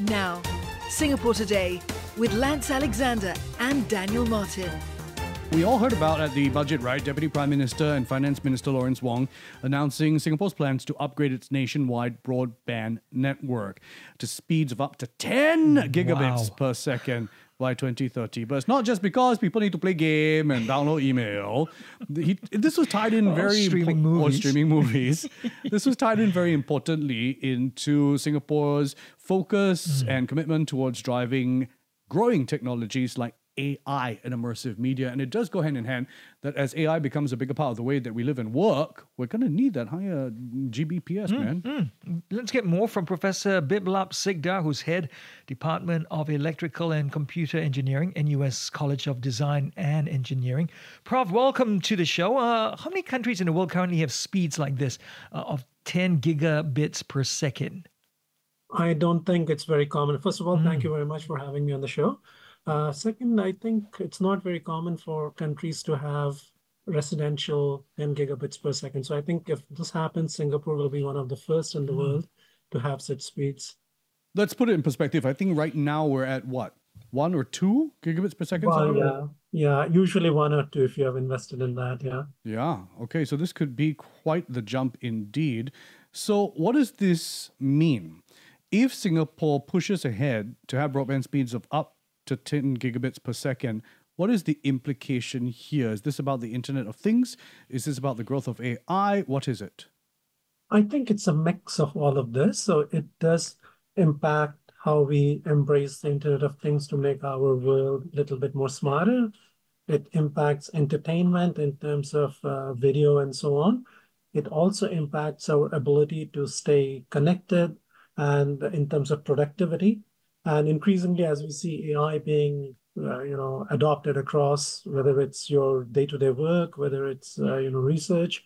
Now, Singapore Today with Lance Alexander and Daniel Martin. We all heard about at the budget, right? Deputy Prime Minister and Finance Minister Lawrence Wong announcing Singapore's plans to upgrade its nationwide broadband network to speeds of up to 10 gigabits Wow. per second by 2030. But it's not just because people need to play game and download email. He, this was tied in very streaming movies. streaming movies. this was tied in very importantly into Singapore's focus Hmm. and commitment towards driving growing technologies like AI and immersive media. And it does go hand in hand that as AI becomes a bigger part of the way that we live and work, we're going to need that higher GBPS, Hmm, man. Let's get more from Professor Biplab Sikdar, who's head Department of Electrical and Computer Engineering, NUS College of Design and Engineering. Prof, welcome to the show. Uh, how many countries in the world currently have speeds like this uh, of 10 gigabits per second? I don't think it's very common. First of all, thank you very much for having me on the show. Uh, second, I think it's not very common for countries to have residential 10 gigabits per second. So I think if this happens, Singapore will be one of the first in the world to have such speeds. Let's put it in perspective. I think right now we're at what? One or two gigabits per second? Well, yeah, yeah, usually one or two if you have invested in that. Yeah. Yeah. Okay. So this could be quite the jump indeed. So, what does this mean? If Singapore pushes ahead to have broadband speeds of up to 10 gigabits per second, what is the implication here? Is this about the Internet of Things? Is this about the growth of AI? What is it? I think it's a mix of all of this. So it does impact how we embrace the Internet of Things to make our world a little bit more smarter. It impacts entertainment in terms of uh, video and so on. It also impacts our ability to stay connected and in terms of productivity. And increasingly, as we see AI being uh, you know adopted across whether it's your day-to-day work, whether it's uh, you know research,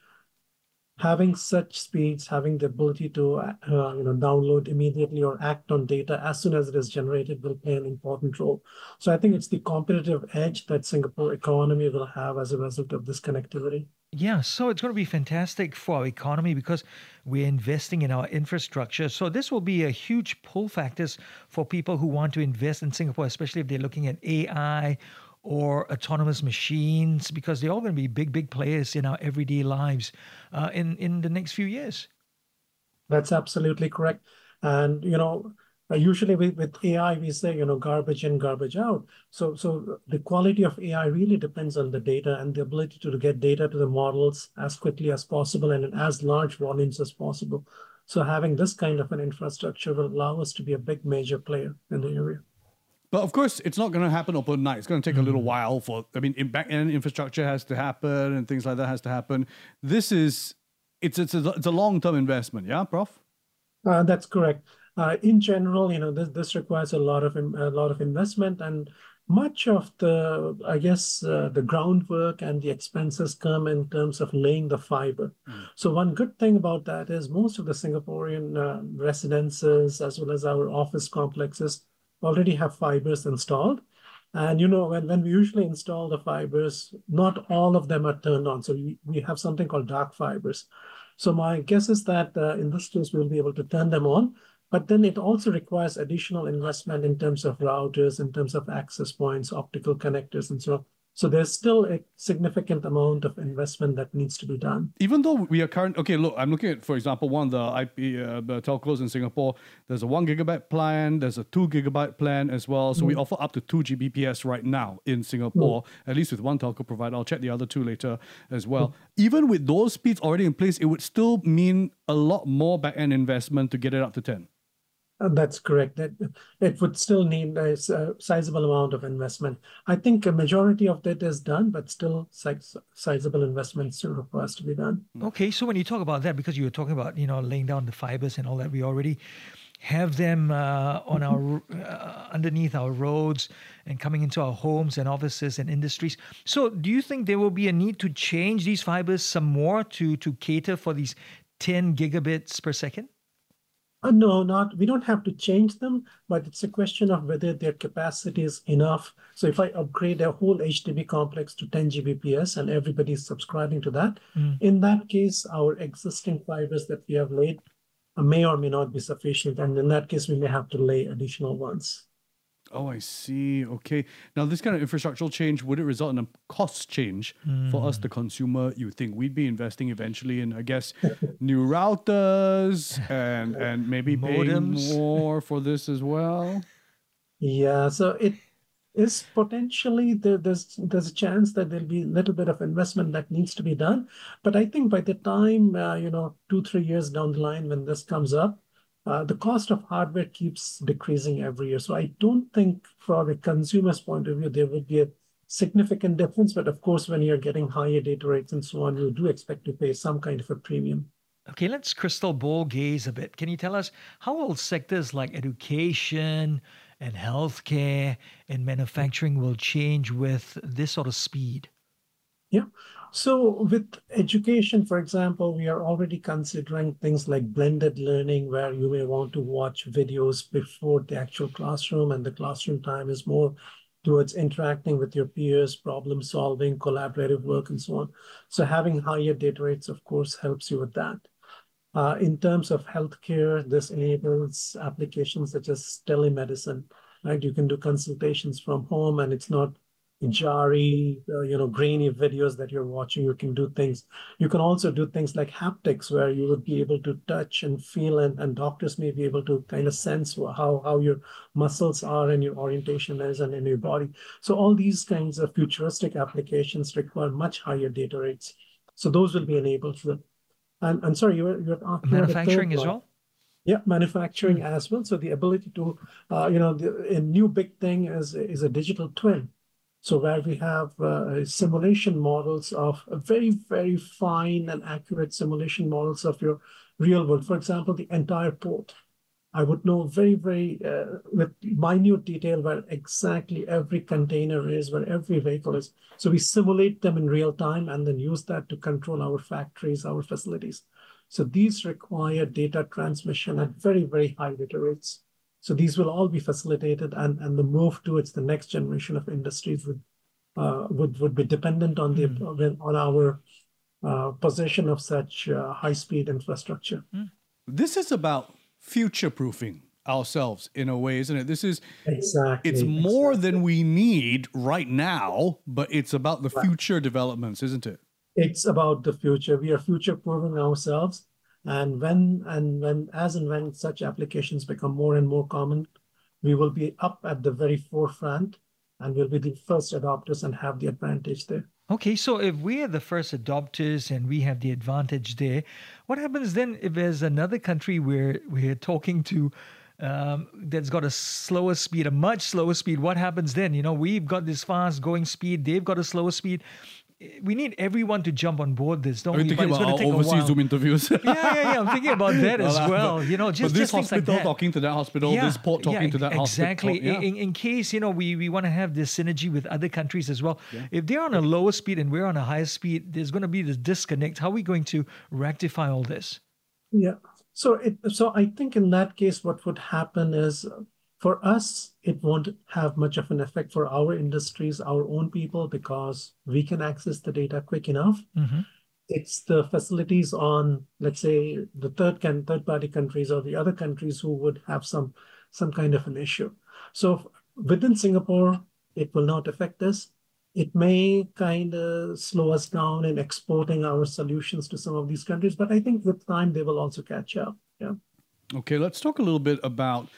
having such speeds, having the ability to uh, you know download immediately or act on data as soon as it is generated will play an important role. So I think it's the competitive edge that Singapore economy will have as a result of this connectivity. Yeah, so it's going to be fantastic for our economy because we're investing in our infrastructure. So this will be a huge pull factors for people who want to invest in Singapore, especially if they're looking at AI or autonomous machines, because they're all going to be big, big players in our everyday lives uh, in in the next few years. That's absolutely correct. And you know, usually with, with AI, we say you know garbage in, garbage out. So so the quality of AI really depends on the data and the ability to get data to the models as quickly as possible and in as large volumes as possible. So having this kind of an infrastructure will allow us to be a big major player in the area. But of course, it's not going to happen overnight. It's going to take a little while for, I mean, in back end infrastructure has to happen and things like that has to happen. This is, it's, it's a, it's a long term investment. Yeah, Prof? Uh, that's correct. Uh, in general, you know, this this requires a lot of a lot of investment, and much of the, I guess, uh, the groundwork and the expenses come in terms of laying the fiber. So one good thing about that is most of the Singaporean uh, residences, as well as our office complexes, already have fibers installed. And you know, when, when we usually install the fibers, not all of them are turned on. So we, we have something called dark fibers. So my guess is that uh, in this case, we'll be able to turn them on. But then it also requires additional investment in terms of routers, in terms of access points, optical connectors, and so on. So there's still a significant amount of investment that needs to be done. Even though we are current, okay, look, I'm looking at, for example, one of the IP uh, the telcos in Singapore. There's a one gigabyte plan, there's a two gigabyte plan as well. So we mm-hmm. offer up to two Gbps right now in Singapore, mm-hmm. at least with one telco provider. I'll check the other two later as well. Mm-hmm. Even with those speeds already in place, it would still mean a lot more back end investment to get it up to 10. Uh, That's correct. That it would still need a, sizable amount of investment. I think a majority of that is done, but still size- sizable investment still requires to be done. Okay, so when you talk about that, because you were talking about you know laying down the fibers and all that, we already have them uh, on our uh, underneath our roads and coming into our homes and offices and industries. So, do you think there will be a need to change these fibers some more to to cater for these 10 gigabits per second? Uh, no, not we don't have to change them, but it's a question of whether their capacity is enough. So if I upgrade a whole HDB complex to 10 Gbps and everybody is subscribing to that, in that case, our existing fibers that we have laid may or may not be sufficient. And in that case, we may have to lay additional ones. Oh, I see. Okay. Now, this kind of infrastructural change, would it result in a cost change mm. for us, the consumer? You think we'd be investing eventually in, I guess, new routers and and maybe paying more for this as well? Yeah. So it is potentially there, there's there's a chance that there'll be a little bit of investment that needs to be done. But I think by the time uh, you know two three years down the line when this comes up, uh, the cost of hardware keeps decreasing every year. So I don't think from a consumer's point of view, there would be a significant difference. But of course, when you're getting higher data rates and so on, you do expect to pay some kind of a premium. Okay, let's crystal ball gaze a bit. Can you tell us how will sectors like education and healthcare and manufacturing will change with this sort of speed? Yeah. So with education, for example, we are already considering things like blended learning, where you may want to watch videos before the actual classroom, and the classroom time is more towards interacting with your peers, problem solving, collaborative work, and so on. So having higher data rates, of course, helps you with that. Uh, in terms of healthcare, this enables applications such as telemedicine, right? You can do consultations from home, and it's not jarry, uh, you know, grainy videos that you're watching. You can do things. You can also do things like haptics, where you would be able to touch and feel, and, and doctors may be able to kind of sense how, how your muscles are and your orientation is and in your body. So all these kinds of futuristic applications require much higher data rates. So those will be enabled. For, and, and sorry, you're, you're manufacturing as well. Yeah, manufacturing mm. as well. So the ability to, uh, you know, the, a new big thing is is a digital twin. So where we have uh, simulation models of very, very fine and accurate simulation models of your real world. For example, the entire port. I would know very, very uh, with minute detail where exactly every container is, where every vehicle is. So we simulate them in real time and then use that to control our factories, our facilities. So these require data transmission at very, very high data rates. So these will all be facilitated, and, and the move towards the next generation of industries would uh, would would be dependent on the mm. on our uh, possession of such uh, high speed infrastructure. Mm. This is about future proofing ourselves in a way, isn't it? This is exactly it's more exactly. than we need right now, but it's about the right. future developments, isn't it? It's about the future. We are future proofing ourselves and when and when as and when such applications become more and more common, we will be up at the very forefront and we'll be the first adopters and have the advantage there. Okay, so if we are the first adopters and we have the advantage there, what happens then if there's another country where we're talking to um, that's got a slower speed, a much slower speed? What happens then? You know, we've got this fast going speed, they've got a slower speed we need everyone to jump on board this, don't Are we? Thinking about overseas Zoom interviews. yeah, yeah, yeah. I'm thinking about that as well. You know, just, but this just hospital like talking to that hospital, yeah, this port talking yeah, to that exactly. hospital. Exactly. Yeah. In, in case you know we, we want to have this synergy with other countries as well. If they're on a lower speed and we're on a higher speed, there's going to be this disconnect. How are we going to rectify all this? Yeah. So it so I think in that case, what would happen is for us, it won't have much of an effect for our industries, our own people, because we can access the data quick enough. Mm-hmm. It's the facilities on, let's say, the third can third party countries or the other countries who would have some some kind of an issue. So within Singapore, it will not affect us. It may kind of slow us down in exporting our solutions to some of these countries, but I think with time they will also catch up. Yeah. Okay, let's talk a little bit about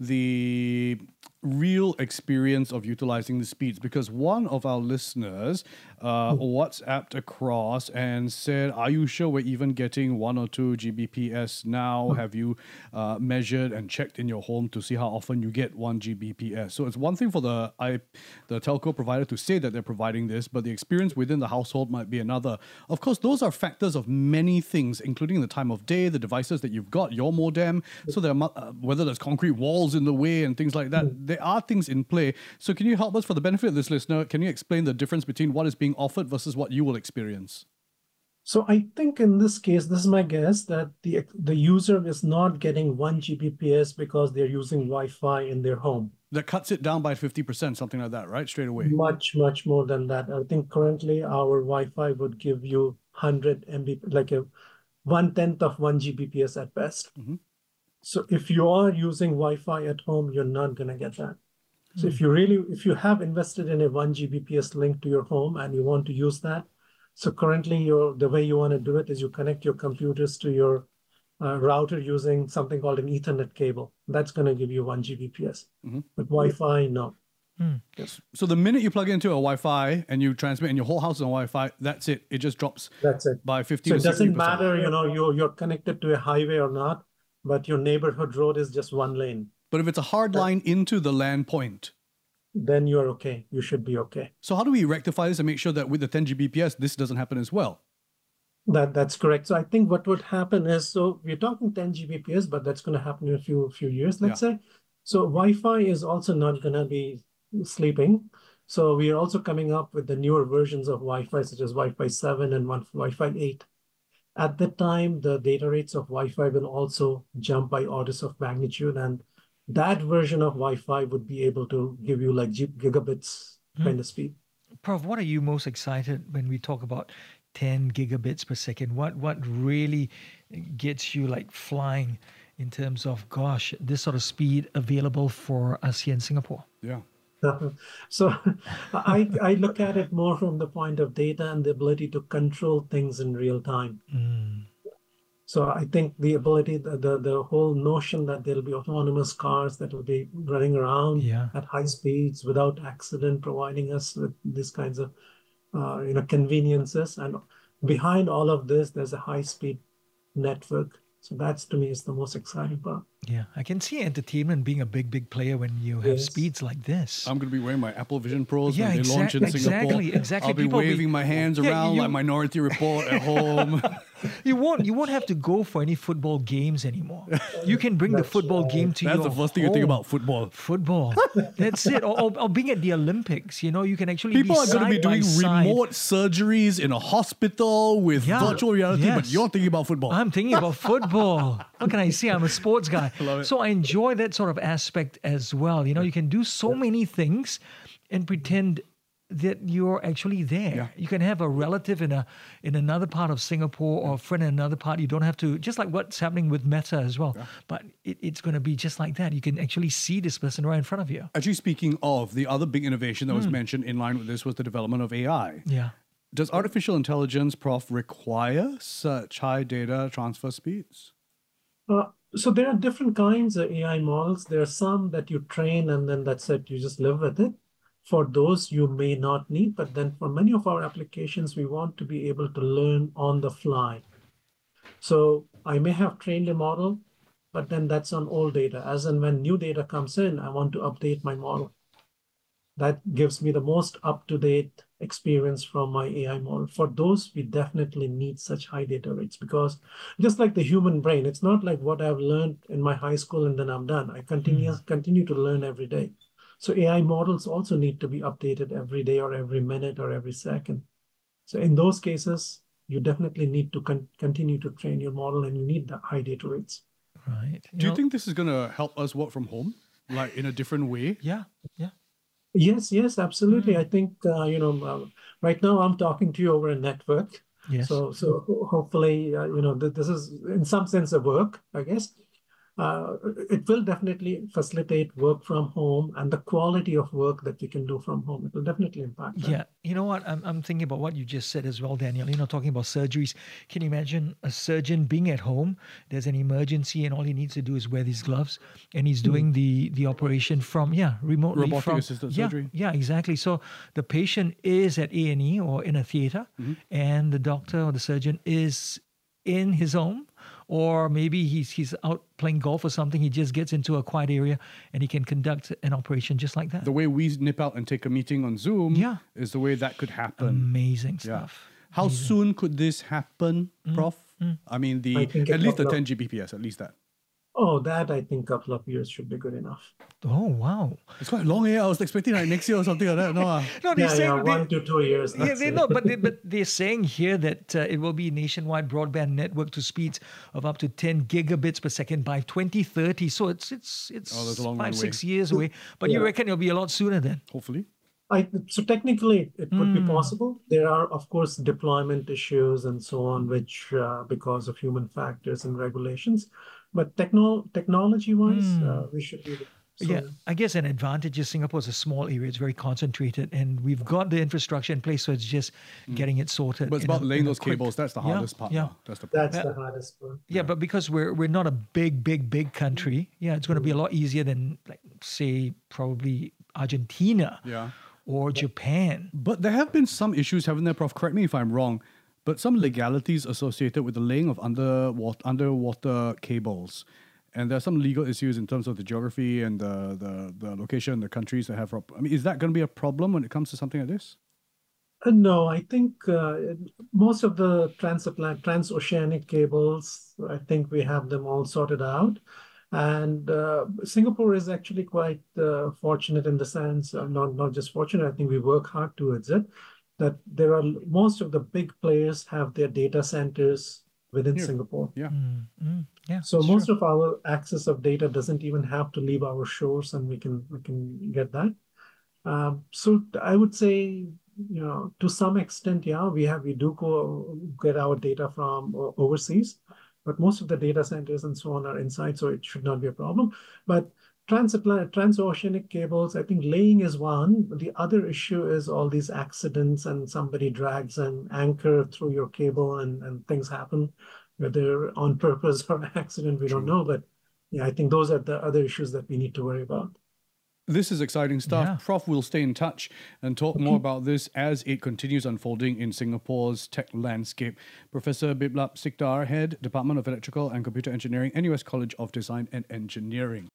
the real experience of utilizing the speeds because one of our listeners uh. WhatsApped across and said, Are you sure we're even getting one or two Gbps now? Hmm. Have you uh, measured and checked in your home to see how often you get one Gbps? So it's one thing for the I, the telco provider to say that they're providing this, but the experience within the household might be another. Of course, those are factors of many things, including the time of day, the devices that you've got, your modem. So there are, uh, whether there's concrete walls in the way and things like that, hmm. there are things in play. So can you help us for the benefit of this listener? Can you explain the difference between what is being being offered versus what you will experience? So I think in this case, this is my guess that the the user is not getting one Gbps because they're using Wi-Fi in their home. That cuts it down by fifty percent, something like that, right? Straight away. Much, much more than that. I think currently our Wi-Fi would give you hundred MB, like a one tenth of one Gbps at best. Mm-hmm. So if you are using Wi-Fi at home, you're not going to get that. So if you really, if you have invested in a 1 Gbps link to your home and you want to use that, so currently your the way you want to do it is you connect your computers to your uh, router using something called an Ethernet cable. That's going to give you 1 Gbps. But Wi-Fi, no. Yes. So the minute you plug into a Wi-Fi and you transmit, and your whole house is on Wi-Fi, that's it. It just drops That's it. by fifty. So it doesn't 60%. matter, you know, you're you're connected to a highway or not, but your neighborhood road is just one lane. But if it's a hard line into the land point, Then you're okay. You should be okay. so how do we rectify this and make sure that with the 10 Gbps this doesn't happen as well? That that's correct. So I think what would happen is so we're talking 10 Gbps, but that's going to happen in a few few years, let's say. So Wi-Fi is also not going to be sleeping. So we are also coming up with the newer versions of Wi-Fi, such as Wi-Fi 7 and one Wi-Fi 8. At that time, the data rates of Wi-Fi will also jump by orders of magnitude, and that version of Wi-Fi would be able to give you like gi- gigabits kind of speed. Prof, what are you most excited when we talk about 10 gigabits per second? What what really gets you like flying in terms of gosh, this sort of speed available for us here in Singapore? Yeah. So I I look at it more from the point of data and the ability to control things in real time. Mm, So I think the ability, the, the the whole notion that there'll be autonomous cars that will be running around Yeah. at high speeds without accident, providing us with these kinds of uh, you know conveniences, and behind all of this, there's a high speed network. So that's to me is the most exciting part. Yeah, I can see entertainment being a big, big player when you have Yes. speeds like this. I'm going to be wearing my Apple Vision Pros Yeah, when they launch in exact- Singapore. exactly, exactly. I'll be People will be- waving my hands Yeah, around you- like Minority Report at home. you won't you won't have to go for any football games anymore. You can bring the football right. game to That's your the first thing you think about football. Football. That's it. Or, or, or being at the Olympics, you know, you can actually People be are going to be doing remote surgeries in a hospital with Yeah, virtual reality, but you're thinking about football. I'm thinking about football. What can I say? I'm a sports guy. Love it. So I enjoy that sort of aspect as well. You know, you can do so many things and pretend that you're actually there. Yeah. You can have a relative in a in another part of Singapore or a friend in another part. You don't have to just like what's happening with Meta as well. But it, it's going to be just like that. You can actually see this person right in front of you. Actually, speaking of, the other big innovation that was Hmm. mentioned in line with this was the development of AI. Yeah. Does artificial intelligence, Prof, require such high data transfer speeds? Uh, so there are different kinds of AI models. There are some that you train and then that's it, you just live with it. For those you may not need, but then for many of our applications, we want to be able to learn on the fly. So I may have trained a model, but then that's on old data. As and when new data comes in, I want to update my model. That gives me the most up-to-date experience from my AI model. For those, we definitely need such high data rates because just like the human brain, it's not like what I've learned in my high school and then I'm done. I continue hmm. continue to learn every day. So AI models also need to be updated every day or every minute or every second. So in those cases, you definitely need to con- continue to train your model and you need the high data rates. Right. Do you know- think this is going to help us work from home, like in a different way? Yeah. Yeah. Yes, yes, absolutely. I think uh, you know uh, right now I'm talking to you over a network. Yes. So so hopefully uh, you know th- this is in some sense a work, I guess. Uh, it will definitely facilitate work from home and the quality of work that you can do from home. It will definitely impact that. Yeah, you know what? I'm, I'm thinking about what you just said as well, Daniel. You know, talking about surgeries. Can you imagine a surgeon being at home? There's an emergency, and all he needs to do is wear these gloves, and he's doing the the operation from yeah remotely Robotic from assisted yeah, surgery. Yeah, exactly. So the patient is at A and E or in a theater, and the doctor or the surgeon is in his home. Or maybe he's he's out playing golf or something. He just gets into a quiet area and he can conduct an operation just like that. The way we nip out and take a meeting on Zoom Yeah. is the way that could happen. Amazing Yeah. stuff. How soon could this happen, mm, Prof? Mm. I mean, the I at least the 10 Gbps, at least that. Oh, that I think a couple of years should be good enough. Oh wow! It's quite long, yeah. I was expecting like next year or something like that. No, ah. No, they're Yeah, saying yeah, they- one to two years. yeah, they it. know, but they, but they're saying here that uh, it will be a nationwide broadband network to speeds of up to 10 gigabits per second by 2030. So it's it's it's Oh, long five runway. six years away. But you reckon it'll be a lot sooner then? hopefully. I, so technically, it would Hmm. be possible. There are, of course, deployment issues and so on, which uh, because of human factors and regulations. But techno technology wise, uh, we should be. So, yeah, I guess an advantage is Singapore is a small area; it's very concentrated, and we've got the infrastructure in place, so it's just getting it sorted. Mm. But it's in a- about laying those quick- cables. That's the Yeah, hardest part. Yeah, now. That's the That's Yeah. the hardest part. yeah, but because we're we're not a big, big, big country, yeah, it's going to be a lot easier than like say probably Argentina, Yeah. or Japan. But there have been some issues, haven't there, Prof? Correct me if I'm wrong, but some legalities associated with the laying of underwater, underwater cables. And there are some legal issues in terms of the geography and the, the, the location, the countries that have. I mean, is that going to be a problem when it comes to something like this? Uh, no, I think uh, most of the transatlantic, transoceanic cables, I think we have them all sorted out. And uh, Singapore is actually quite uh, fortunate in the sense, uh, not not just fortunate. I think we work hard towards it. That there are most of the big players have their data centers within Here. Singapore. Yeah. Mm, mm, yeah, So most true. of our access of data doesn't even have to leave our shores, and we can we can get that. Um, so I would say, you know, to some extent, yeah, we have we do go get our data from overseas, but most of the data centers and so on are inside, so it should not be a problem. But transatlantic, transoceanic cables, I think laying is one. The other issue is all these accidents and somebody drags an anchor through your cable and, and things happen, whether on purpose or accident, we don't know. But yeah, I think those are the other issues that we need to worry about. This is exciting stuff. Yeah. Prof will stay in touch and talk more about this as it continues unfolding in Singapore's tech landscape. Professor Biplab Sikdar, Head, Department of Electrical and Computer Engineering, NUS College of Design and Engineering.